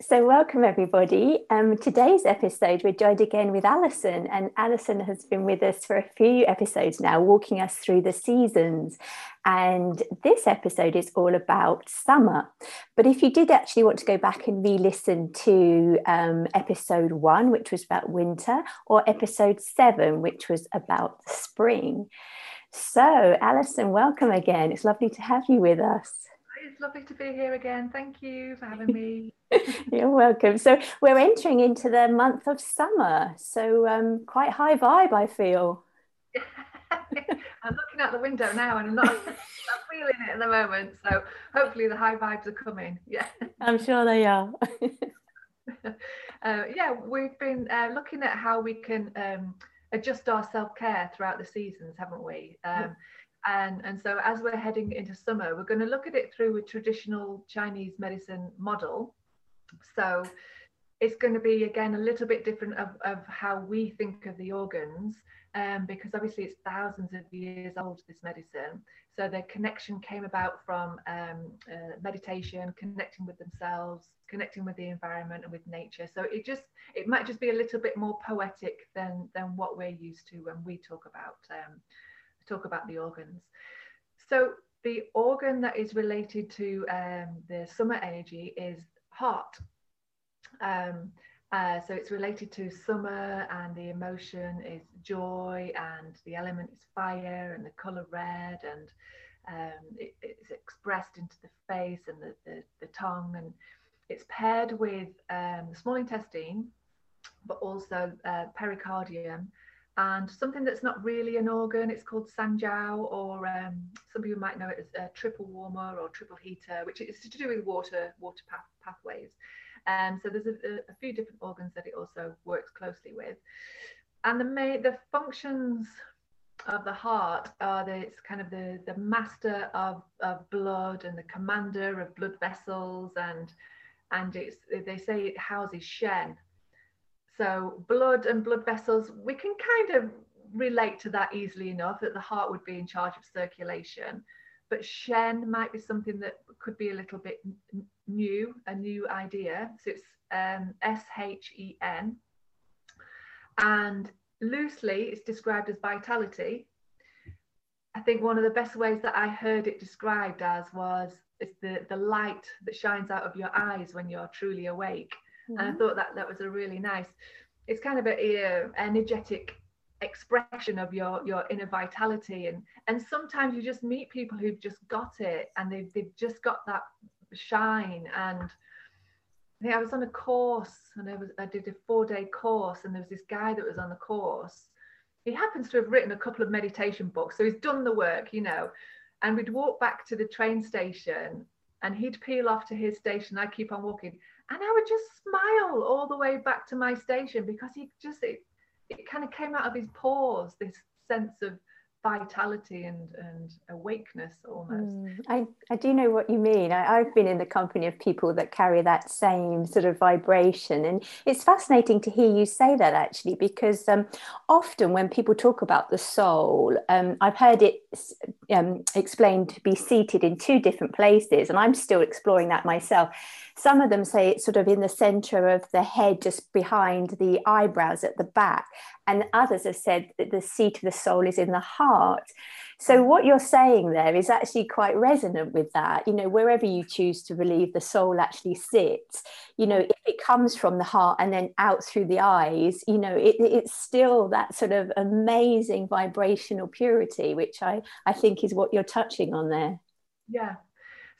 So, welcome everybody. Um, today's episode, we're joined again with Alison, and Alison has been with us for a few episodes now, walking us through the seasons. And this episode is all about summer. But if you did actually want to go back and re listen to um, episode one, which was about winter, or episode seven, which was about spring. So, Alison, welcome again. It's lovely to have you with us lovely to be here again. Thank you for having me. You're welcome. So we're entering into the month of summer. So um, quite high vibe, I feel. I'm looking out the window now and I'm not, I'm feeling it at the moment. So hopefully the high vibes are coming. Yeah. I'm sure they are. uh, yeah, we've been uh, looking at how we can um, adjust our self care throughout the seasons, haven't we? Um, and, and so as we're heading into summer, we're going to look at it through a traditional Chinese medicine model. So it's going to be again a little bit different of, of how we think of the organs um, because obviously it's thousands of years old this medicine so the connection came about from um, uh, meditation connecting with themselves connecting with the environment and with nature so it just it might just be a little bit more poetic than than what we're used to when we talk about um, talk about the organs. So the organ that is related to um, the summer energy is heart. Um, uh, so it's related to summer and the emotion is joy and the element is fire and the color red and um, it, it's expressed into the face and the, the, the tongue and it's paired with um, the small intestine but also uh, pericardium and something that's not really an organ, it's called sanjiao, or um, some people might know it as a triple warmer or triple heater, which is to do with water water path, pathways. Um, so there's a, a, few different organs that it also works closely with. And the main, the functions of the heart are that it's kind of the, the master of, of blood and the commander of blood vessels and and it's they say it houses shen, so blood and blood vessels, we can kind of relate to that easily enough that the heart would be in charge of circulation. But Shen might be something that could be a little bit new, a new idea. So it's um, S H E N. And loosely, it's described as vitality. I think one of the best ways that I heard it described as was it's the, the light that shines out of your eyes when you're truly awake mm-hmm. and I thought that that was a really nice. It's kind of a, a energetic expression of your your inner vitality. And and sometimes you just meet people who've just got it and they've, they've just got that shine. And I think I was on a course and I was I did a four day course and there was this guy that was on the course. He happens to have written a couple of meditation books so he's done the work you know. And we'd walk back to the train station and he'd peel off to his station. I keep on walking and I would just smile all the way back to my station because he just it, it kind of came out of his pores this sense of vitality and, and awakeness almost. Mm, I, I do know what you mean. I, I've been in the company of people that carry that same sort of vibration. And it's fascinating to hear you say that actually, because um, often when people talk about the soul, um, I've heard it um, explained to be seated in two different places. And I'm still exploring that myself. Some of them say it's sort of in the center of the head, just behind the eyebrows at the back. And others have said that the seat of the soul is in the heart. So, what you're saying there is actually quite resonant with that. You know, wherever you choose to believe the soul actually sits, you know, if it comes from the heart and then out through the eyes, you know, it, it's still that sort of amazing vibrational purity, which I, I think is what you're touching on there. Yeah,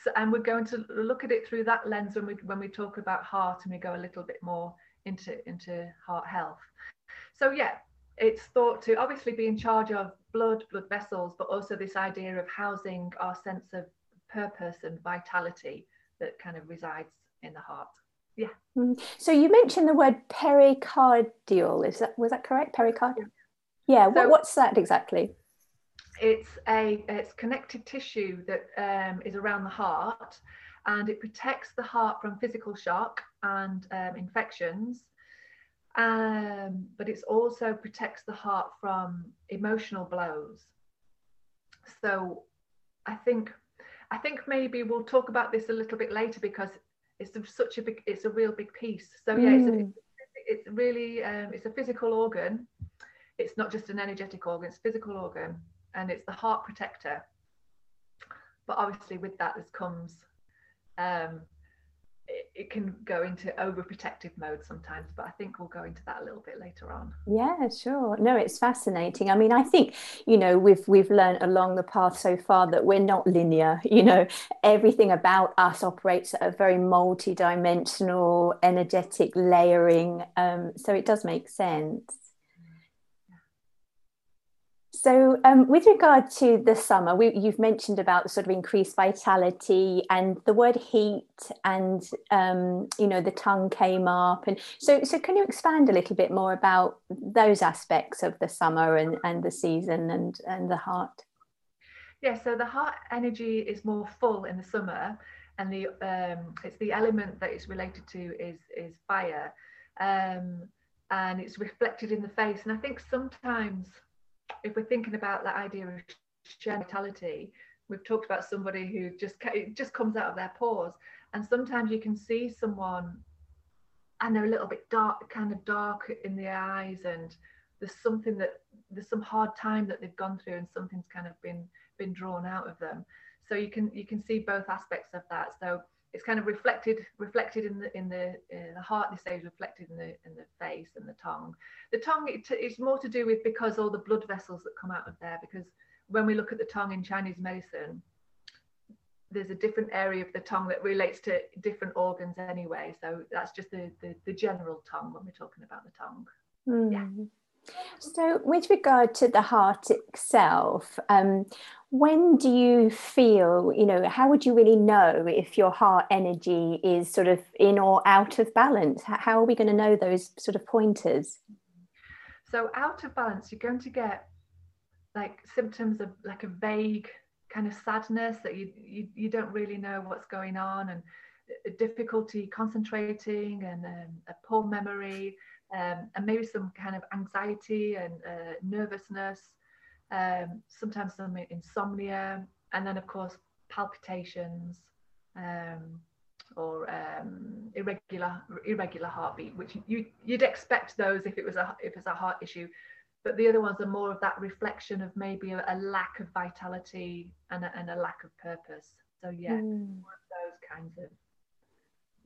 so, and we're going to look at it through that lens when we when we talk about heart and we go a little bit more into into heart health. So yeah, it's thought to obviously be in charge of blood, blood vessels, but also this idea of housing our sense of purpose and vitality that kind of resides in the heart. Yeah. Mm. So you mentioned the word pericardial. Is that was that correct? Pericardial. Yeah. So, what's that exactly? it's a it's connective tissue that um, is around the heart and it protects the heart from physical shock and um, infections um, but it also protects the heart from emotional blows. So i think i think maybe we'll talk about this a little bit later because it's such a big it's a real big piece. So yeah mm. it's, a, it's really um, it's a physical organ. It's not just an energetic organ it's a physical organ and it's the heart protector. But obviously with that this comes um, it, can go into overprotective mode sometimes but i think we'll go into that a little bit later on. Yeah sure. No it's fascinating. I mean i think you know we've we've learned along the path so far that we're not linear. You know everything about us operates at a very multi-dimensional energetic layering. Um, so it does make sense so, um, with regard to the summer, we, you've mentioned about the sort of increased vitality and the word heat, and um, you know the tongue came up, and so so can you expand a little bit more about those aspects of the summer and and the season and and the heart? Yeah, so the heart energy is more full in the summer, and the um, it's the element that it's related to is is fire, um, and it's reflected in the face, and I think sometimes if we're thinking about that idea of genitality, we've talked about somebody who just it just comes out of their pores, and sometimes you can see someone, and they're a little bit dark, kind of dark in the eyes, and there's something that there's some hard time that they've gone through, and something's kind of been been drawn out of them. So you can you can see both aspects of that. So it's kind of reflected reflected in the in the in the heart this stage reflected in the in the face and the tongue. The tongue it, it's more to do with because all the blood vessels that come out of there because when we look at the tongue in chinese medicine there's a different area of the tongue that relates to different organs anyway. So that's just the the, the general tongue when we're talking about the tongue. Mm. yeah. So with regard to the heart itself um, when do you feel you know how would you really know if your heart energy is sort of in or out of balance? How are we going to know those sort of pointers? So out of balance you're going to get like symptoms of like a vague kind of sadness that you you, you don't really know what's going on and difficulty concentrating and um, a poor memory um, and maybe some kind of anxiety and uh, nervousness um, sometimes some insomnia, and then of course palpitations um, or um, irregular irregular heartbeat, which you you'd expect those if it was a if it's a heart issue, but the other ones are more of that reflection of maybe a, a lack of vitality and a, and a lack of purpose. So yeah, mm. those kinds of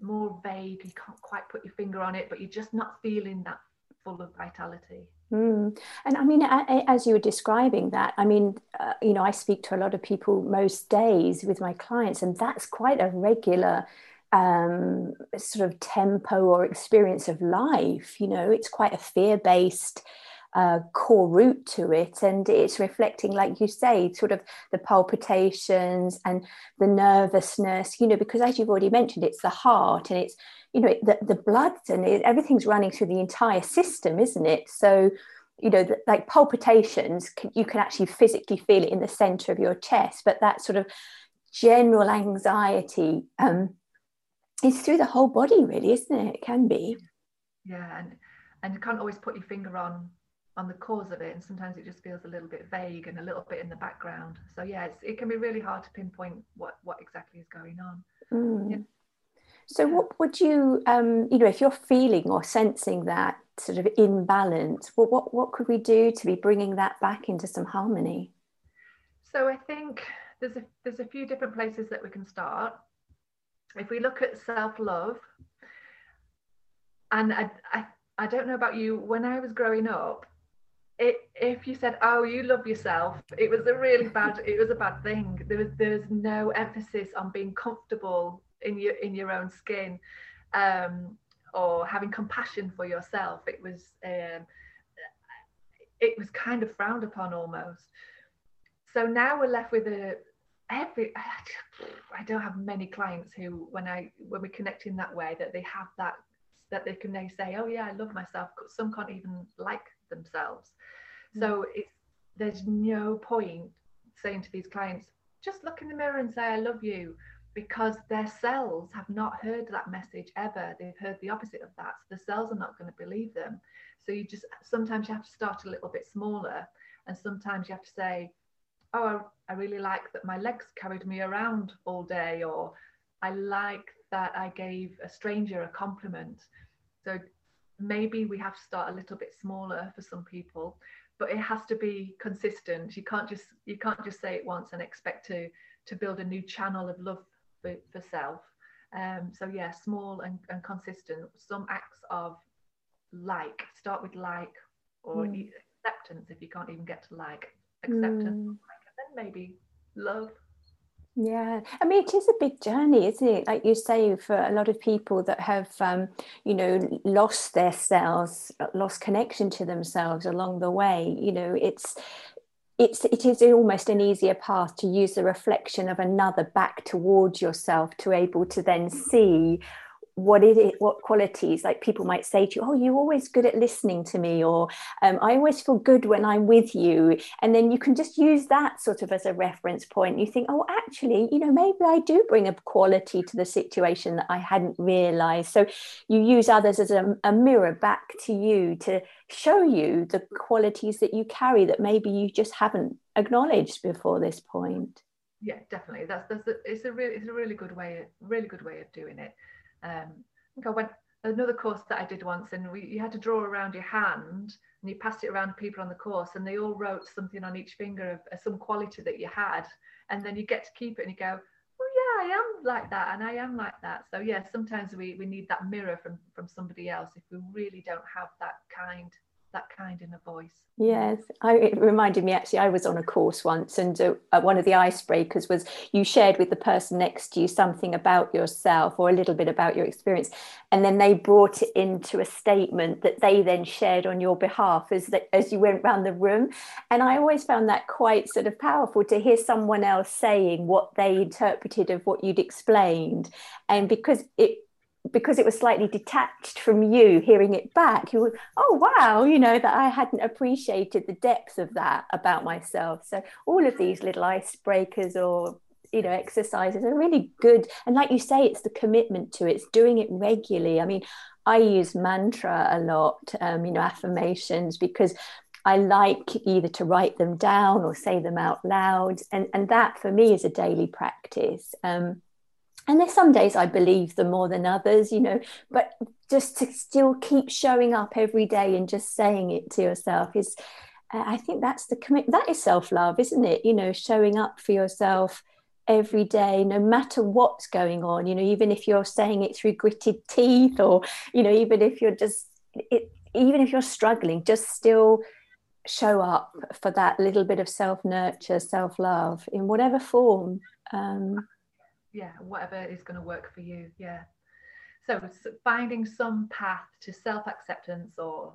more vague. You can't quite put your finger on it, but you're just not feeling that full of vitality. Mm. And I mean, as you were describing that, I mean, uh, you know, I speak to a lot of people most days with my clients, and that's quite a regular um, sort of tempo or experience of life. You know, it's quite a fear based. Uh, core root to it and it's reflecting like you say sort of the palpitations and the nervousness you know because as you've already mentioned it's the heart and it's you know the, the blood and it, everything's running through the entire system isn't it? So you know the, like palpitations can, you can actually physically feel it in the center of your chest but that sort of general anxiety um, is through the whole body really isn't it? It can be. Yeah and and you can't always put your finger on on the cause of it and sometimes it just feels a little bit vague and a little bit in the background so yeah it can be really hard to pinpoint what what exactly is going on mm. yeah. So, what would you, um, you know, if you're feeling or sensing that sort of imbalance, well, what what could we do to be bringing that back into some harmony? So, I think there's a there's a few different places that we can start. If we look at self love, and I, I I don't know about you, when I was growing up, it, if you said, "Oh, you love yourself," it was a really bad. It was a bad thing. There was there's no emphasis on being comfortable in your in your own skin um, or having compassion for yourself it was um, it was kind of frowned upon almost so now we're left with a every I don't have many clients who when I when we connect in that way that they have that that they can they say oh yeah I love myself some can't even like themselves mm. so it's there's no point saying to these clients just look in the mirror and say I love you because their cells have not heard that message ever. They've heard the opposite of that. So the cells are not going to believe them. So you just sometimes you have to start a little bit smaller, and sometimes you have to say, "Oh, I really like that my legs carried me around all day," or "I like that I gave a stranger a compliment. So maybe we have to start a little bit smaller for some people, but it has to be consistent. You can't just you can't just say it once and expect to to build a new channel of love for, for self. Um, so yeah, small and, and consistent. Some acts of like, start with like or mm. acceptance if you can't even get to like acceptance, mm. like, and then maybe love yeah, I mean, it is a big journey, isn't it? Like you say, for a lot of people that have, um, you know, lost their selves, lost connection to themselves along the way. You know, it's it's it is almost an easier path to use the reflection of another back towards yourself to able to then see what is it what qualities like people might say to you oh you're always good at listening to me or um, i always feel good when i'm with you. And then you can just use that sort of as a reference point. You think oh actually you know maybe i do bring a quality to the situation that i hadn't realized. So you use others as a, a mirror back to you to show you the qualities that you carry that maybe you just haven't acknowledged before this point. Yeah definitely. That's that's a, it's a really it's a really good way really good way of doing it um, I think I went another course that I did once, and we, you had to draw around your hand, and you passed it around to people on the course, and they all wrote something on each finger of, of some quality that you had, and then you get to keep it, and you go, oh yeah, I am like that, and I am like that. So yeah, sometimes we we need that mirror from from somebody else if we really don't have that kind that kind in a voice. Yes, I, it reminded me actually, I was on a course once, and uh, one of the icebreakers was you shared with the person next to you something about yourself or a little bit about your experience, and then they brought it into a statement that they then shared on your behalf as that as you went around the room. And I always found that quite sort of powerful to hear someone else saying what they interpreted of what you'd explained, and because it because it was slightly detached from you hearing it back you were oh wow you know that i hadn't appreciated the depth of that about myself so all of these little icebreakers or you know exercises are really good and like you say it's the commitment to it it's doing it regularly i mean i use mantra a lot um, you know affirmations because I like either to write them down or say them out loud. And, and that for me is a daily practice. Um, and there's some days I believe them more than others, you know, but just to still keep showing up every day and just saying it to yourself is, uh, I think that's the commit. That is self love, isn't it? You know, showing up for yourself every day, no matter what's going on. You know, even if you're saying it through gritted teeth, or you know, even if you're just, it, even if you're struggling, just still show up for that little bit of self nurture, self love in whatever form. Um, yeah whatever is going to work for you yeah. So finding some path to self-acceptance or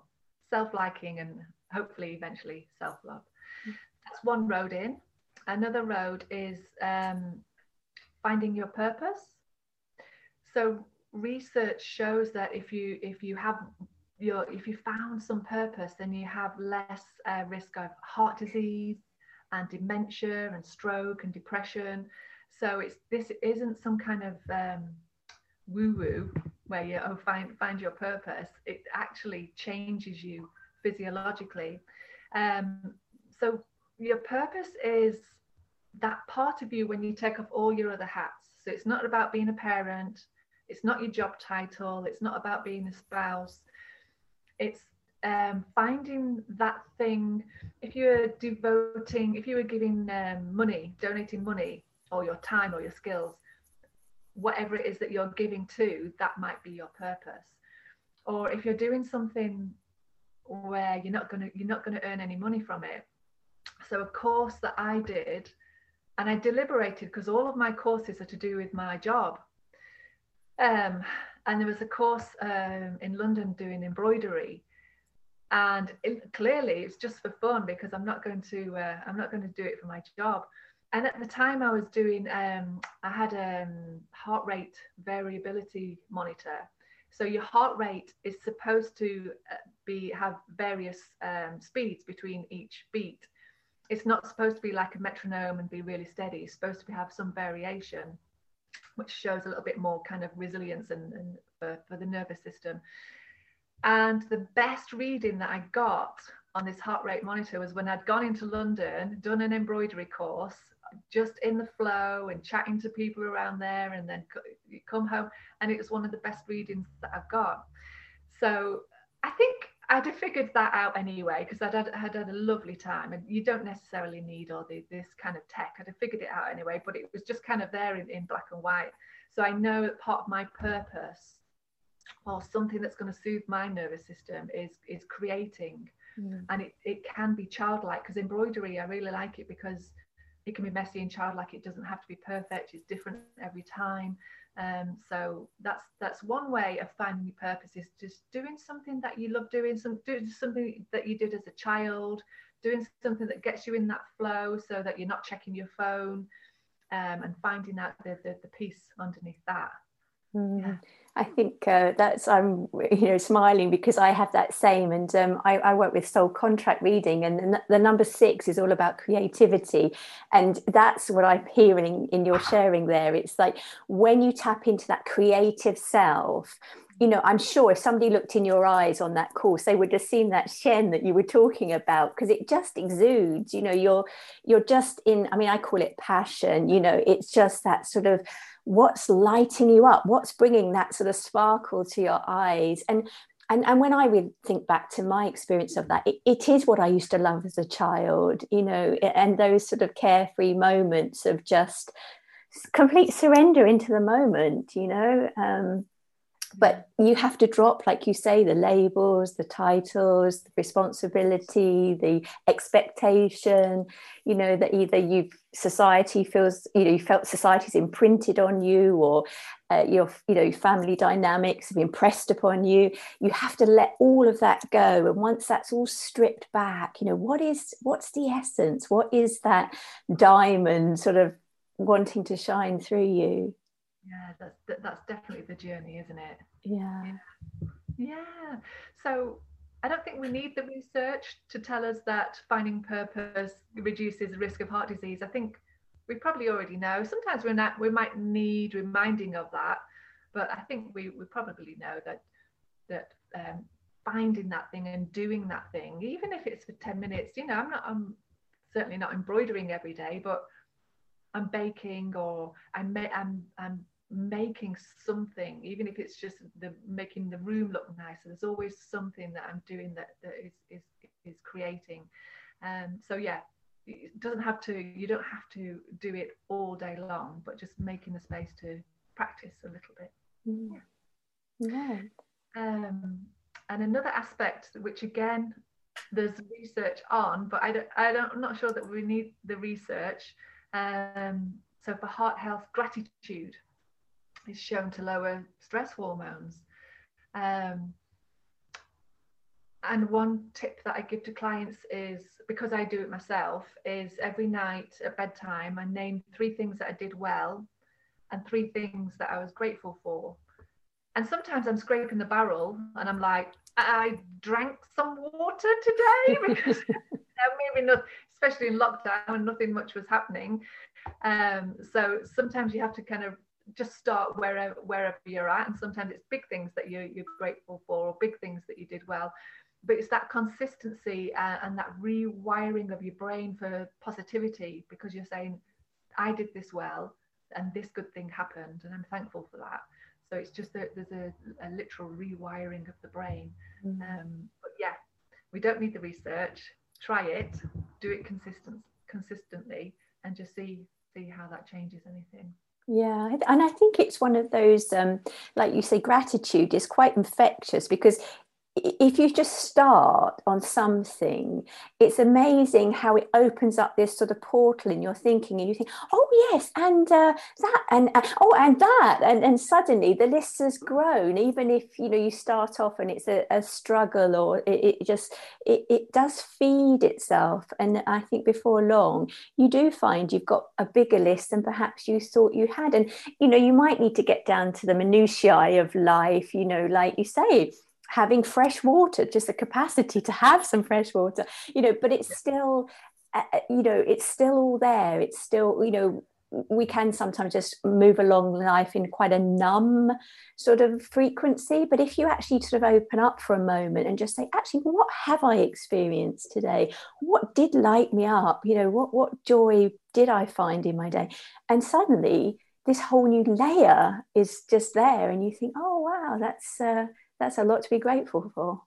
self-liking and hopefully eventually self-love. That's one road in. Another road is um, finding your purpose. So research shows that if you if you have your if you found some purpose then you have less uh, risk of heart disease and dementia and stroke and depression so it's this isn't some kind of um, woo woo where you oh find find your purpose. It actually changes you physiologically. Um, so your purpose is that part of you when you take off all your other hats. So it's not about being a parent. It's not your job title. It's not about being a spouse. It's um, finding that thing. If you're devoting, if you were giving um, money, donating money or your time or your skills whatever it is that you're giving to that might be your purpose. Or if you're doing something where you're not going to you're not going to earn any money from it. So a course that i did and i deliberated because all of my courses are to do with my job. Um, and there was a course um, in london doing embroidery. And it, clearly it's just for fun because i'm not going to uh, i'm not going to do it for my job and at the time I was doing, um, I had a um, heart rate variability monitor. So your heart rate is supposed to uh, be have various um, speeds between each beat. It's not supposed to be like a metronome and be really steady. It's supposed to have some variation, which shows a little bit more kind of resilience and, and for, for the nervous system. And the best reading that I got on this heart rate monitor was when I'd gone into London, done an embroidery course, just in the flow and chatting to people around there and then come home and it was one of the best readings that I've got. So I think I'd have figured that out anyway because I'd had, had, had a lovely time and you don't necessarily need all the, this kind of tech. I'd have figured it out anyway, but it was just kind of there in, in black and white. So I know that part of my purpose or something that's going to soothe my nervous system is is creating mm. and it, it can be childlike because embroidery i really like it because it can be messy and childlike it doesn't have to be perfect it's different every time um, so that's that's one way of finding your purpose is just doing something that you love doing some doing something that you did as a child doing something that gets you in that flow so that you're not checking your phone um, and finding out the, the, the peace underneath that mm. yeah. I think uh, that's I'm you know smiling because I have that same, and um, I, I, work with soul contract reading, and the, the, number six is all about creativity, and that's what I'm hearing in your sharing there. It's like when you tap into that creative self. You know, I'm sure if somebody looked in your eyes on that course, they would have seen that Shen that you were talking about because it just exudes. You know, you're you're just in. I mean, I call it passion. You know, it's just that sort of what's lighting you up what's bringing that sort of sparkle to your eyes and and, and when I would think back to my experience of that, it, it is what I used to love as a child, you know, and those sort of carefree moments of just complete surrender into the moment, you know. Um, but you have to drop like you say the labels the titles the responsibility the expectation you know that either you society feels you know you felt society's imprinted on you or uh, your you know family dynamics have impressed upon you. You have to let all of that go. And once that's all stripped back you know what is what's the essence? What is that diamond sort of wanting to shine through you yeah that's that's definitely the journey isn't it yeah yeah so I don't think we need the research to tell us that finding purpose reduces the risk of heart disease. I think we probably already know. Sometimes we're not, we might need reminding of that, but I think we, we probably know that that um, finding that thing and doing that thing, even if it's for 10 minutes, you know, I'm not I'm certainly not embroidering every day, but I'm baking or I'm I'm I'm making something, even if it's just the making the room look nicer. There's always something that I'm doing that, that is, is is creating. Um, so yeah, it doesn't have to. You don't have to do it all day long, but just making the space to practice a little bit. Mm. Yeah. Um, and another aspect, which again, there's research on, but I don't, I don't, I'm not sure that we need the research. Um, so for heart health, gratitude is shown to lower stress hormones. Um, and one tip that I give to clients is because I do it myself is every night at bedtime I name three things that I did well and three things that I was grateful for. And sometimes I'm scraping the barrel and I'm like, I drank some water today because maybe not, especially in lockdown when nothing much was happening. Um, so sometimes you have to kind of just start wherever wherever you're at and sometimes it's big things that you, you're grateful for or big things that you did well but it's that consistency uh, and that rewiring of your brain for positivity because you're saying i did this well and this good thing happened and i'm thankful for that. So it's just that there's a, a literal rewiring of the brain. Mm-hmm. um, but yeah we don't need the research. Try it. Do it consistent consistently and just see see how that changes anything yeah, and I think it's one of those, um, like you say, gratitude is quite infectious because if you just start on something, it's amazing how it opens up this sort of portal in your thinking, and you think, "Oh yes, and uh, that, and uh, oh, and that," and, and suddenly the list has grown. Even if you know you start off and it's a, a struggle, or it, it just it, it does feed itself. And I think before long, you do find you've got a bigger list than perhaps you thought you had. And you know, you might need to get down to the minutiae of life. You know, like you say having fresh water, just the capacity to have some fresh water, you know, but it's still, uh, uh, you know, it's still all there. It's still, you know, we can sometimes just move along life in quite a numb sort of frequency. But if you actually sort of open up for a moment and just say, actually, what have I experienced today? What did light me up? You know, what what joy did I find in my day? And suddenly this whole new layer is just there, and you think, oh wow, that's uh, that's a lot to be grateful for.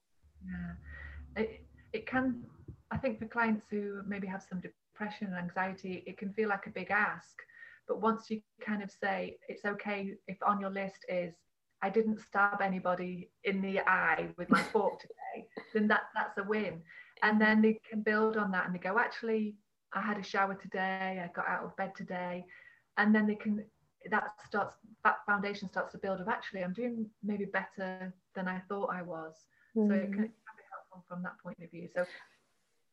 Yeah, it, it can. I think for clients who maybe have some depression and anxiety, it can feel like a big ask. But once you kind of say it's okay if on your list is I didn't stab anybody in the eye with my fork today, then that that's a win. And then they can build on that and they go, actually, I had a shower today, I got out of bed today. And then they can that starts that foundation starts to build of actually I'm doing maybe better than I thought I was. Mm. So it can, be helpful from that point of view. So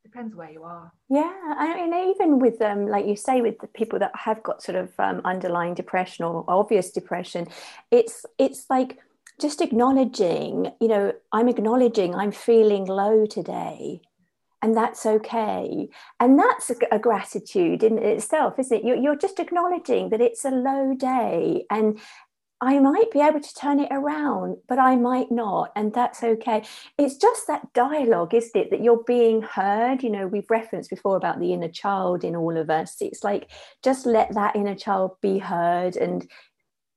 depends where you are yeah I mean, even with um like you say with the people that have got sort of um, underlying depression or obvious depression it's it's like just acknowledging you know i'm acknowledging i'm feeling low today and that's okay and that's a, gratitude in itself isn't it you're just acknowledging that it's a low day and I might be able to turn it around, but I might not, and that's okay. It's just that dialogue, isn't it? That you're being heard. You know, we've referenced before about the inner child in all of us. It's like just let that inner child be heard, and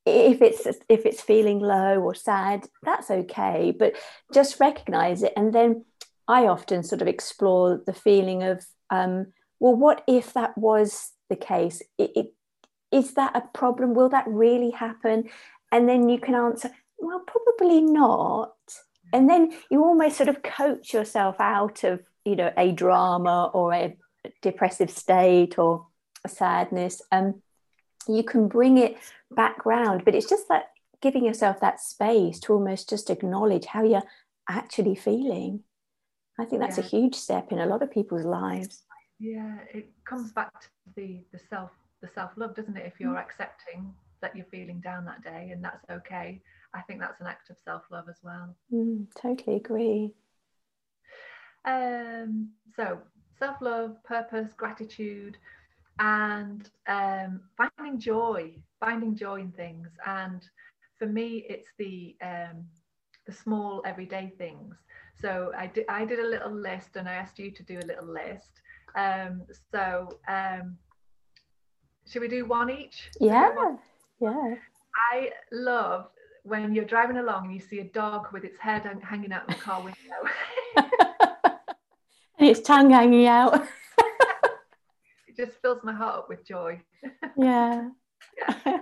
if it's if it's feeling low or sad, that's okay. But just recognize it, and then I often sort of explore the feeling of, um, well, what if that was the case? It, it, is that a problem? Will that really happen? And then you can answer, well, probably not. And then you almost sort of coach yourself out of, you know, a drama or a depressive state or a sadness. And you can bring it back round, but it's just that giving yourself that space to almost just acknowledge how you're actually feeling. I think that's yeah. a huge step in a lot of people's lives. Yeah, it comes back to the the self the self love, doesn't it? If you're mm. accepting that you're feeling down that day and that's okay, I think that's an act of self love as well. Mm, totally agree. Um, so self love, purpose, gratitude, and um, finding joy, finding joy in things. And for me, it's the um, the small everyday things. So I did I did a little list and I asked you to do a little list. Um, so um, should we do one each? Yeah, yeah. I love when you're driving along and you see a dog with its head hanging out of the car window. and its tongue hanging out. it just fills my heart up with joy. yeah. yeah.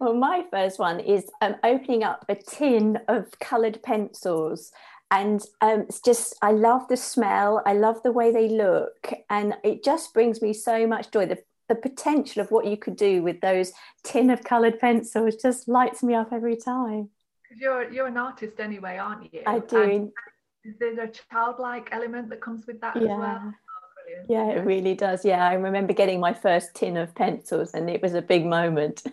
well, my first one is um, opening up a tin of coloured pencils and um, it's just i love the smell. I love the way they look. And it just brings me so much joy. The, the potential of what you could do with those tin of coloured pencils just lights me up every time. Because you're you're an artist anyway aren't you? I do. And is there a childlike element that comes with that yeah. as well? Oh, yeah it really does. Yeah i remember getting my first tin of pencils and it was a big moment.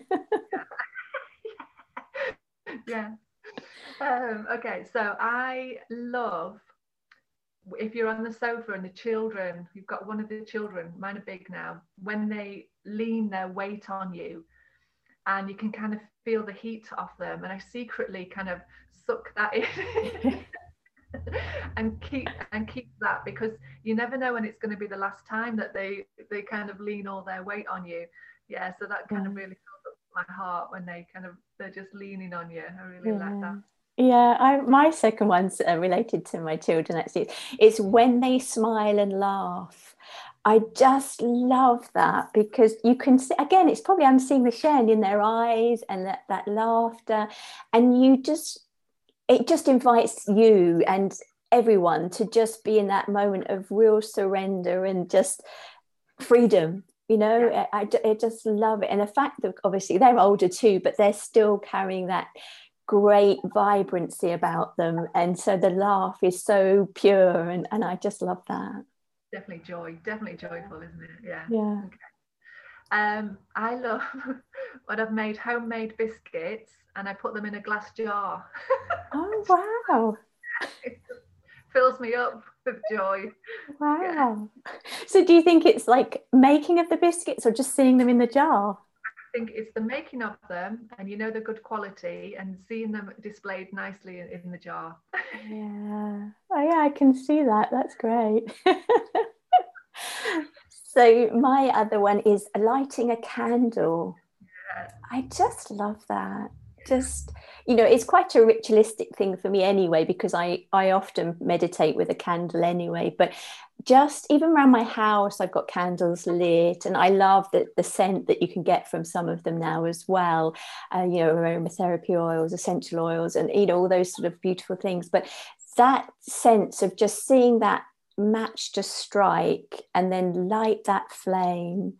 Yeah um, okay, so I love if you're on the sofa and the children, you've got one of the children, mine are big now, when they lean their weight on you and you can kind of feel the heat off them. And I secretly kind of suck that in. and keep and keep that because you never know when it's going to be the last time that they they kind of lean all their weight on you yeah so that kind of really fills up my heart when they kind of they're just leaning on you i really yeah. like that yeah, I, my second one's uh, related to my children actually. It's when they smile and laugh. I just love that because you can see again, it's probably I'm seeing the shine in their eyes and that, that laughter, and you just it just invites you and everyone to just be in that moment of real surrender and just freedom you know yeah. I, I, I, just love it and the fact that obviously they're older too but they're still carrying that great vibrancy about them. And so the laugh is so pure and, and i just love that. Definitely joy definitely joyful isn't it? Yeah. Yeah. Okay. um i love when i've made homemade biscuits and i put them in a glass jar. Oh wow. It fills me up with joy. Wow. Yeah. so do you think it's like making of the biscuits or just seeing them in the jar think it's the making of them and you know they're good quality and seeing them displayed nicely in, in the jar. yeah. Oh yeah, I can see that. That's great. so my other one is lighting a candle. Yeah. I just love that. Just you know, it's quite a ritualistic thing for me anyway because I I often meditate with a candle anyway. But just even around my house, I've got candles lit, and I love the, the scent that you can get from some of them now as well. Uh, you know, aromatherapy oils, essential oils, and you know all those sort of beautiful things. But that sense of just seeing that match just strike and then light that flame,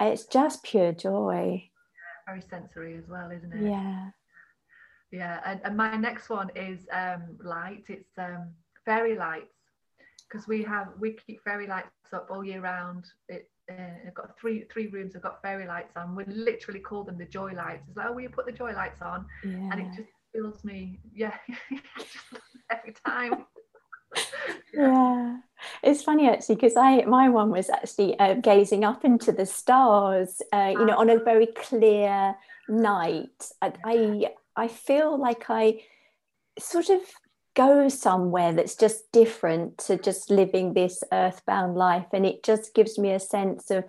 it's just pure joy. Very sensory as well, isn't it? Yeah. Yeah, and, and my next one is um, light. It's um, fairy lights because we have we keep fairy lights up all year round. It, uh, I've got three three rooms. I've got fairy lights on. We literally call them the joy lights. It's like, oh, will you put the joy lights on? Yeah. And it just fills me, yeah, every time. yeah. it's funny actually because I my one was actually uh, gazing up into the stars, uh, you know, on a very clear night. I, I I feel like I sort of go somewhere that's just different to just living this earthbound life and it just gives me a sense of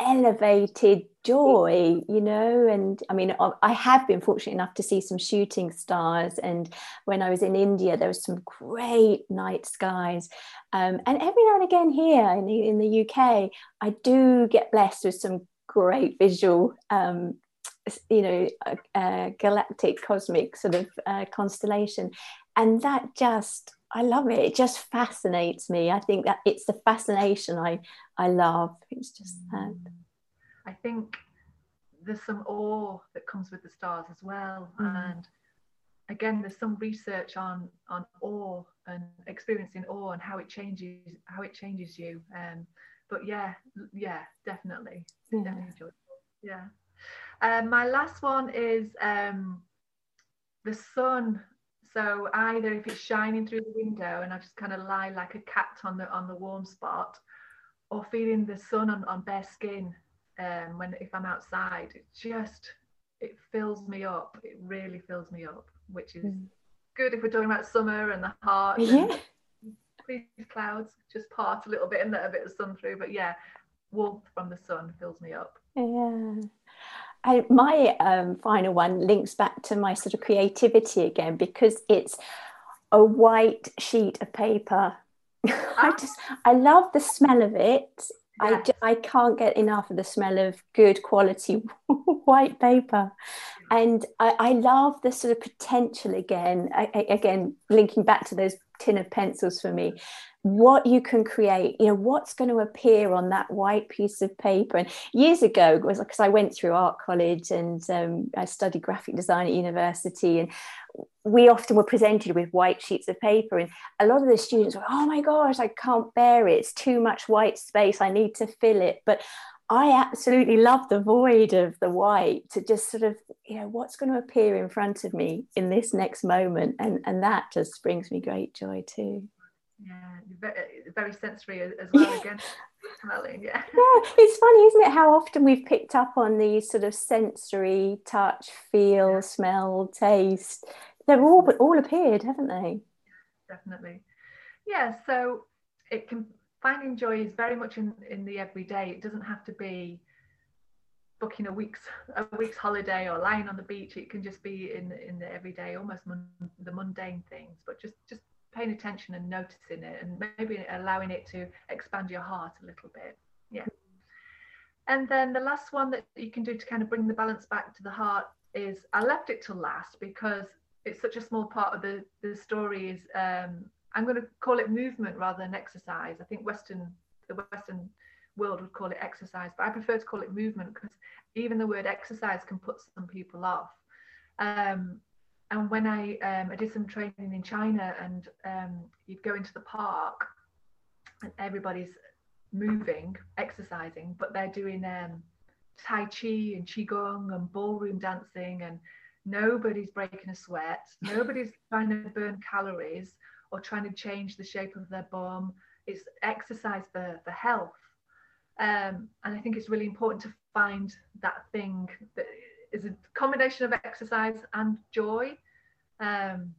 elevated joy you know? And i mean i have been fortunate enough to see some shooting stars and when i was in india there was some great night skies. Um, and every now and again here in the, in the uk i do get blessed with some great visual um, you know a, a galactic cosmic sort of uh, constellation and that just I love it. It just fascinates me. I think that it's the fascination I I love. It's just that. I think there's some awe that comes with the stars as well, mm. and again, there's some research on on awe and experiencing awe and how it changes how it changes you. Um, but yeah, yeah, definitely, yeah. definitely enjoyable. Yeah. Um, my last one is um, the sun. So either if it's shining through the window and I just kind of lie like a cat on the on the warm spot, or feeling the sun on, on bare skin um, when if I'm outside, it just it fills me up. It really fills me up, which is mm. good if we're talking about summer and the heart. Yeah. These clouds just part a little bit and let a bit of sun through, but yeah, warmth from the sun fills me up. Yeah. I, my um, final one links back to my sort of creativity again because it's a white sheet of paper. I just I love the smell of it. I, I can't get enough of the smell of good quality white paper. And I, I love the sort of potential again, I, again, linking back to those tin of pencils for me what you can create you know what's going to appear on that white piece of paper. And years ago was because i went through art college and um, i studied graphic design at university and we often were presented with white sheets of paper and a lot of the students were oh my gosh i can't bear it. It's too much white space. I need to fill it. But I absolutely love the void of the white to just sort of, you know, what's going to appear in front of me in this next moment. And, and that just brings me great joy too yeah eh, very sensory as well again. Smelling yeah. Yeah it's funny isn't it how often we've picked up on these sort of sensory touch feel yeah. smell taste. They're all but all appeared haven't they? Definitely. Yeah so it can finding joy is very much in in the everyday. It doesn't have to be booking a week's a week's holiday or lying on the beach. It can just be in in the everyday almost mun- the mundane things but just just paying attention and noticing it and maybe allowing it to expand your heart a little bit. Yeah. And then the last one that you can do to kind of bring the balance back to the heart is i left it to last because it's such a small part of the the story is um, i'm going to call it movement rather than exercise. I think western the western world would call it exercise but i prefer to call it movement because even the word exercise can put some people off. Um, and when I, um, I did some training in China, and um, you'd go into the park, and everybody's moving, exercising, but they're doing um, Tai Chi and Qigong and ballroom dancing, and nobody's breaking a sweat, nobody's trying to burn calories or trying to change the shape of their bum. It's exercise for, for health. Um, and I think it's really important to find that thing that is a combination of exercise and joy. Um,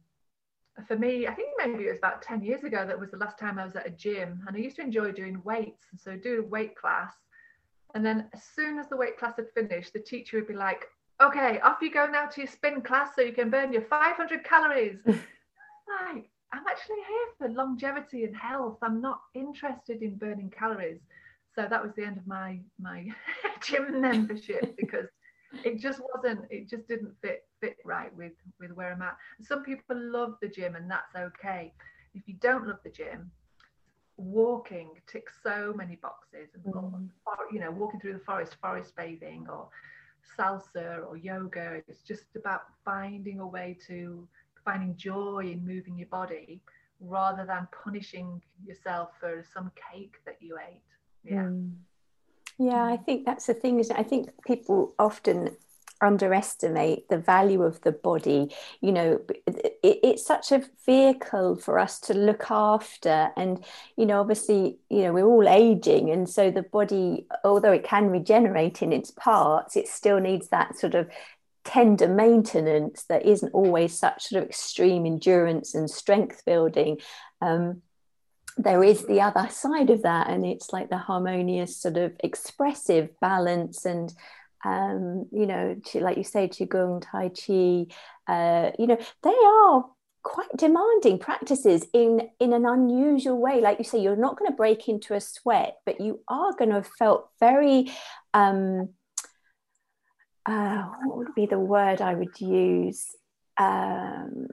for me, I think maybe it was about 10 years ago that was the last time I was at a gym and I used to enjoy doing weights. And so do a weight class. And then as soon as the weight class had finished, the teacher would be like, okay, off you go now to your spin class so you can burn your 500 calories. like, I'm actually here for longevity and health. I'm not interested in burning calories. So that was the end of my my gym membership because it just wasn't it just didn't fit fit right with with where i'm at some people love the gym and that's okay if you don't love the gym walking ticks so many boxes and mm. you know walking through the forest forest bathing or salsa or yoga it's just about finding a way to finding joy in moving your body rather than punishing yourself for some cake that you ate yeah mm. Yeah, I think that's the thing. Is I think people often underestimate the value of the body you know it, it's such a vehicle for us to look after and you know obviously you know we're all aging and so the body although it can regenerate in its parts it still needs that sort of tender maintenance that isn't always such sort of extreme endurance and strength building um, there is the other side of that and it's like the harmonious sort of expressive balance and um, you know like you say qigong tai chi uh, you know they are quite demanding practices in in an unusual way. Like you say you're not going to break into a sweat but you are going to have felt very um uh, what would be the word i would use? Um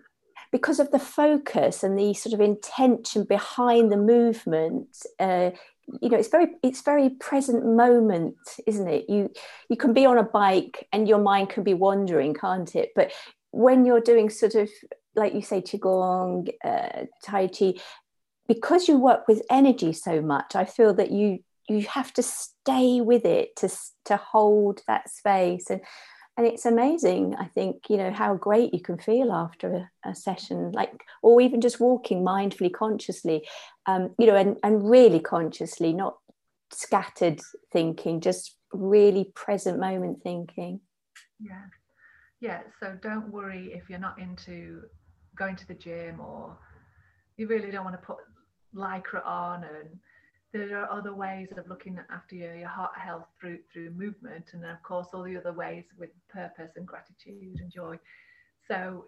because of the focus and the sort of intention behind the movement uh, you know it's very it's very present moment isn't it? You you can be on a bike and your mind can be wandering can't it? But when you're doing sort of like you say qigong uh, tai chi because you work with energy so much i feel that you you have to stay with it to to hold that space. And and it's amazing i think you know how great you can feel after a, a session like or even just walking mindfully consciously um, you know and, and really consciously not scattered thinking just really present moment thinking. Yeah. Yeah so don't worry if you're not into going to the gym or you really don't want to put lycra on and there are other ways of looking after your, your heart health through through movement and then of course all the other ways with purpose and gratitude and joy. So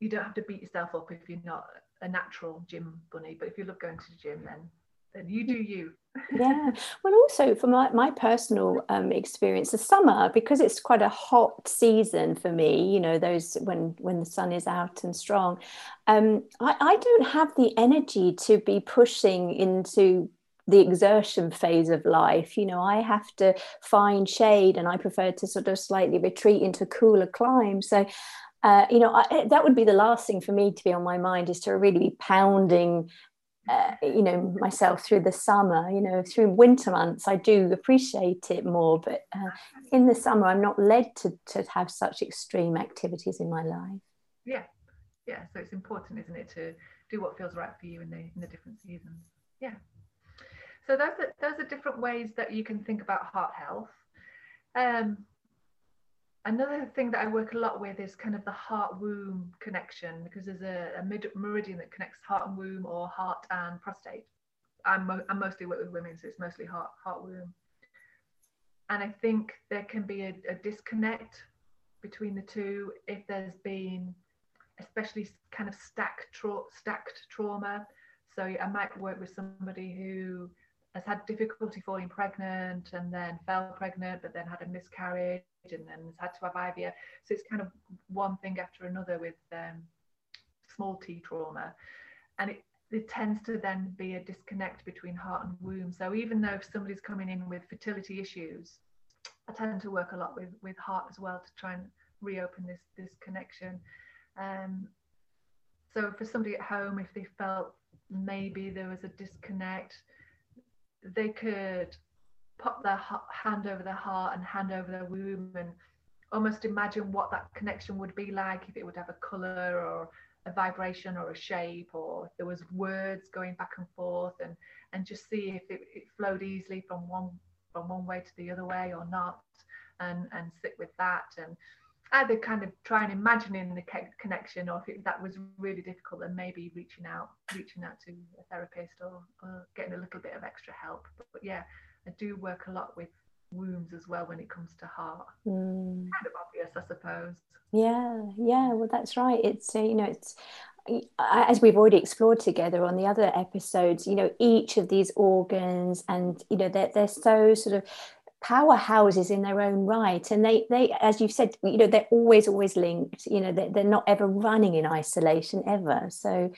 you don't have to beat yourself up if you're not a natural gym bunny but if you love going to the gym then then you do you. Yeah. Well also from my, my personal um, experience the summer because it's quite a hot season for me you know those when when the sun is out and strong um, I, I don't have the energy to be pushing into the exertion phase of life you know i have to find shade and i prefer to sort of slightly retreat into cooler climes. So uh, you know I, that would be the last thing for me to be on my mind is to really be pounding uh, you know myself through the summer you know through winter months. I do appreciate it more but uh, in the summer i'm not led to, to have such extreme activities in my life. Yeah. Yeah. So it's important isn't it to do what feels right for you in the in the different seasons. Yeah so those are those are different ways that you can think about heart health um, another thing that I work a lot with is kind of the heart womb connection because there's a, a mid- meridian that connects heart and womb or heart and prostate. I'm, mo- I mostly work with women, so it's mostly heart heart womb. And I think there can be a, a disconnect between the two if there's been, especially kind of stacked tra- stacked trauma. So I might work with somebody who has had difficulty falling pregnant and then fell pregnant, but then had a miscarriage and then has had to have IVF. So it's kind of one thing after another with um, small t trauma. And it, it tends to then be a disconnect between heart and womb. So even though if somebody's coming in with fertility issues, I tend to work a lot with, with heart as well to try and reopen this, this connection. Um, so for somebody at home, if they felt maybe there was a disconnect, they could put their hand over their heart and hand over their womb and almost imagine what that connection would be like if it would have a color or a vibration or a shape or there was words going back and forth and and just see if it, it flowed easily from one from one way to the other way or not, and and sit with that. And either kind of try and imagining the connection or if it, that was really difficult then maybe reaching out reaching out to a therapist or, or getting a little bit of extra help. But, but, yeah i do work a lot with wounds as well when it comes to heart. Mm. kind of obvious i suppose. Yeah yeah well that's right. It's uh, you know it's as we've already explored together on the other episodes you know each of these organs and you know they're, they're so sort of powerhouses in their own right. And they they as you've said you know they're always always linked you know they're, they're not ever running in isolation ever. So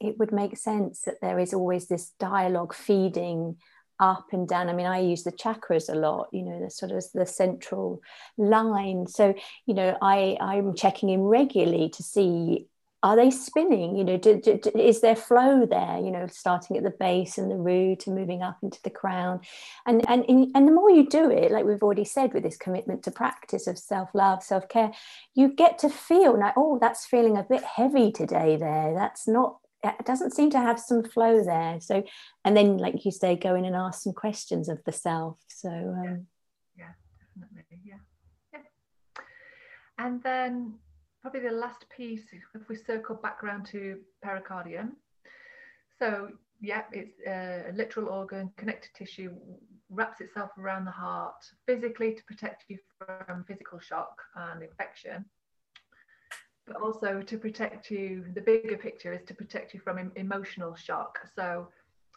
it would make sense that there is always this dialogue feeding up and down. I mean i use the chakras a lot you know the sort of the central line. So you know i i'm checking in regularly to see are they spinning? You know do, do, do, is there flow there you know starting at the base and the root and moving up into the crown? And, and and the more you do it like we've already said with this commitment to practice of self-love self-care you get to feel like oh that's feeling a bit heavy today there. That's not it doesn't seem to have some flow there. So and then like you say go in and ask some questions of the self. So um, yeah. yeah definitely. Yeah yeah. And then probably the last piece, if we circle back around to pericardium. So, yeah, it's uh, a literal organ, connective tissue, wraps itself around the heart physically to protect you from physical shock and infection, but also to protect you. The bigger picture is to protect you from emotional shock. So,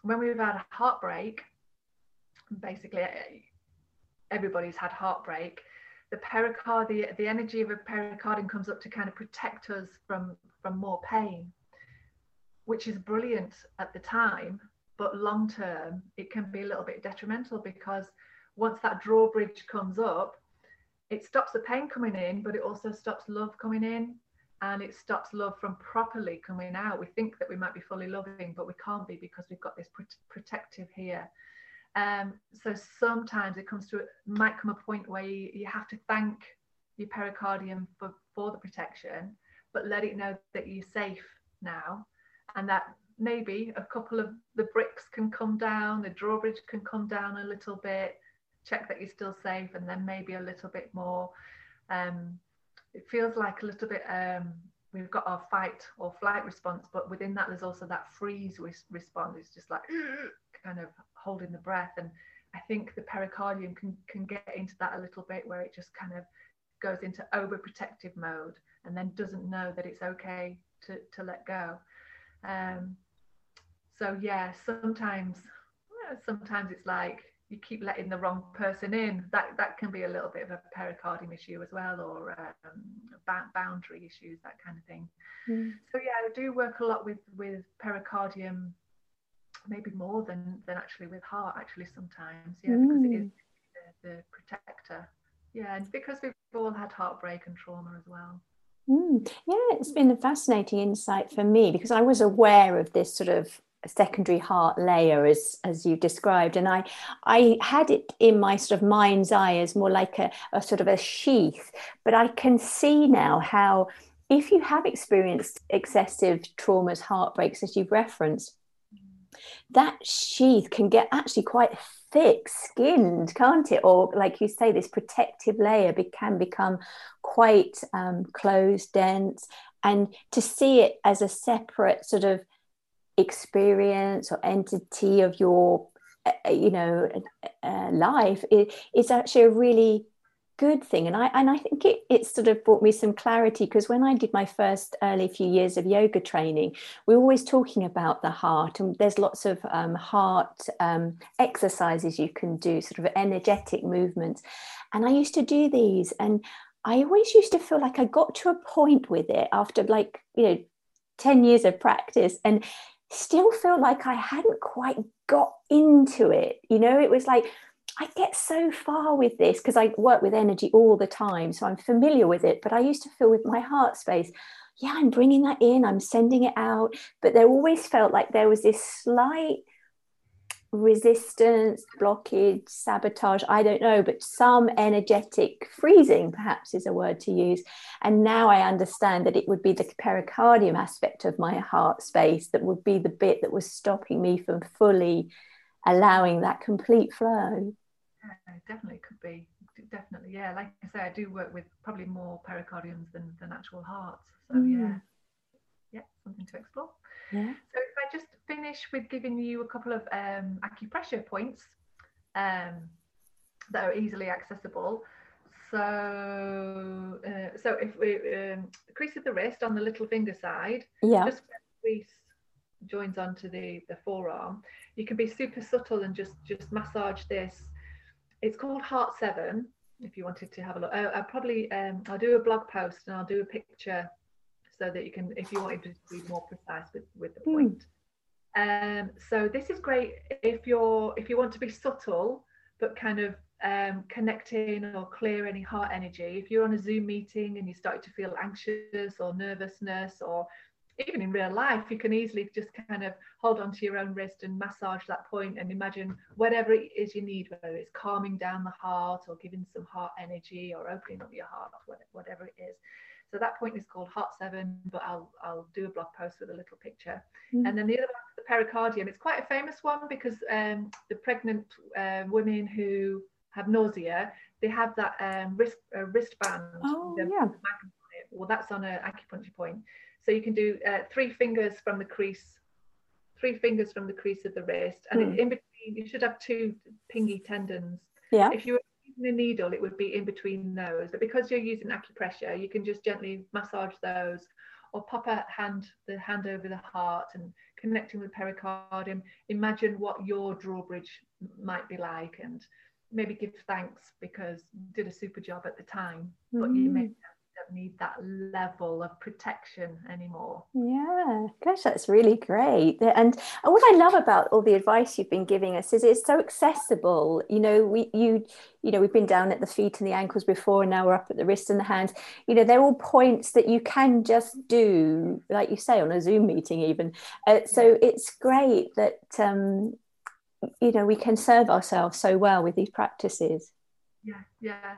when we've had a heartbreak, basically everybody's had heartbreak the pericardium, the energy of a pericardium comes up to kind of protect us from, from more pain, which is brilliant at the time, but long term, it can be a little bit detrimental because once that drawbridge comes up, it stops the pain coming in, but it also stops love coming in and it stops love from properly coming out. We think that we might be fully loving, but we can't be because we've got this protective here. Um, so sometimes it comes to might come a point where you, you have to thank your pericardium for, for the protection, but let it know that you're safe now and that maybe a couple of the bricks can come down, the drawbridge can come down a little bit, check that you're still safe, and then maybe a little bit more. Um, it feels like a little bit um, we've got our fight or flight response, but within that there's also that freeze response. It's just like kind of holding the breath. And I think the pericardium can, can get into that a little bit where it just kind of goes into overprotective mode and then doesn't know that it's okay to, to let go. Um, so yeah, sometimes sometimes it's like you keep letting the wrong person in. That that can be a little bit of a pericardium issue as well, or um, boundary issues, that kind of thing. Mm. So yeah, I do work a lot with with pericardium maybe more than than actually with heart actually sometimes yeah mm. because it is mm. the, the, protector yeah and because we've all had heartbreak and trauma as well mm. yeah it's been a fascinating insight for me because i was aware of this sort of secondary heart layer as as you described and i i had it in my sort of mind's eye as more like a, a sort of a sheath but i can see now how if you have experienced excessive traumas heartbreaks as you've referenced that sheath can get actually quite thick skinned can't it? Or like you say this protective layer be, can become quite um, closed dense. And to see it as a separate sort of experience or entity of your uh, you know uh, life it, it's actually a really good thing. And i and i think it, it sort of brought me some clarity because when i did my first early few years of yoga training we are always talking about the heart and there's lots of um, heart um, exercises you can do sort of energetic movements. And i used to do these and i always used to feel like i got to a point with it after like you know 10 years of practice and still feel like i hadn't quite got into it. You know it was like I get so far with this because I work with energy all the time. So I'm familiar with it. But I used to feel with my heart space, yeah, I'm bringing that in, I'm sending it out. But there always felt like there was this slight resistance, blockage, sabotage, I don't know, but some energetic freezing, perhaps is a word to use. And now I understand that it would be the pericardium aspect of my heart space that would be the bit that was stopping me from fully allowing that complete flow. Yeah, definitely could be. Definitely, yeah. Like I say, I do work with probably more pericardiums than, than actual hearts. So mm. yeah, yeah, something to explore. Yeah. So if I just finish with giving you a couple of um, acupressure points um, that are easily accessible. So, uh, so if we um, crease of the wrist on the little finger side, yeah, just crease joins onto the the forearm. You can be super subtle and just just massage this. It's called Heart Seven. If you wanted to have a look, I, will probably um, I'll do a blog post and I'll do a picture so that you can, if you wanted to be more precise with with the hmm. point. Mm. Um, so this is great if you're if you want to be subtle but kind of um, connecting or clear any heart energy. If you're on a Zoom meeting and you start to feel anxious or nervousness or even in real life, you can easily just kind of hold onto your own wrist and massage that point and imagine whatever it is you need, whether it's calming down the heart or giving some heart energy or opening up your heart, whatever it is. So that point is called Heart Seven, but I'll I'll do a blog post with a little picture. Mm. And then the other one, the pericardium. It's quite a famous one because um, the pregnant uh, women who have nausea, they have that um, wrist uh, wristband. Oh yeah. Well, that's on an acupuncture point. So you can do uh, three fingers from the crease, three fingers from the crease of the wrist, and mm. in between you should have two pingy tendons. Yeah. If you were using a needle, it would be in between those. But because you're using acupressure, you can just gently massage those, or pop a hand the hand over the heart and connecting with pericardium. Imagine what your drawbridge might be like, and maybe give thanks because you did a super job at the time, but mm. you may mm don't need that level of protection anymore. Yeah, gosh, that's really great. And what I love about all the advice you've been giving us is it's so accessible. You know, we you you know we've been down at the feet and the ankles before, and now we're up at the wrists and the hands. You know, they're all points that you can just do, like you say, on a Zoom meeting, even. Uh, so it's great that um, you know we can serve ourselves so well with these practices. Yeah, yeah,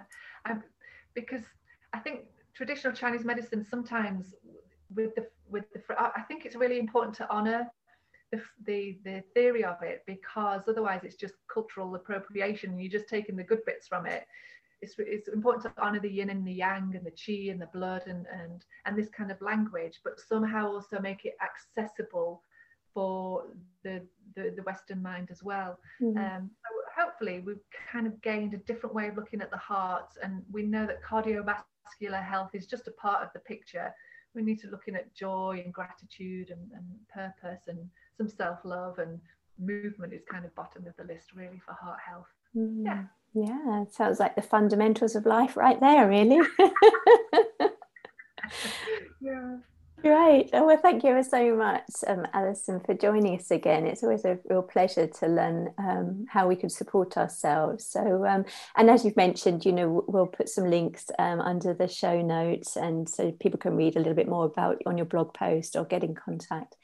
um, because I think traditional Chinese medicine sometimes with the with the I think it's really important to honor the, the the theory of it because otherwise it's just cultural appropriation you're just taking the good bits from it it's, it's important to honor the yin and the yang and the chi and the blood and and and this kind of language but somehow also make it accessible for the the, the western mind as well mm-hmm. um, so hopefully we've kind of gained a different way of looking at the heart and we know that cardiovascular vascular health is just a part of the picture. We need to looking at joy and gratitude and, and purpose and some self-love and movement is kind of bottom of the list really for heart health. Mm. Yeah. Yeah, it sounds like the fundamentals of life right there, really. yeah. Great. Oh, well, thank you so much, um, Alison, for joining us again. It's always a real pleasure to learn um, how we can support ourselves. So, um, and as you've mentioned, you know, we'll put some links um, under the show notes, and so people can read a little bit more about on your blog post or get in contact.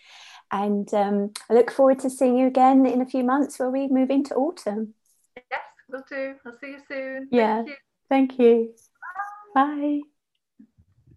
And um, I look forward to seeing you again in a few months where we move into autumn. Yes, we'll do. I'll see you soon. Yeah. Thank you. Thank you. Bye. Bye.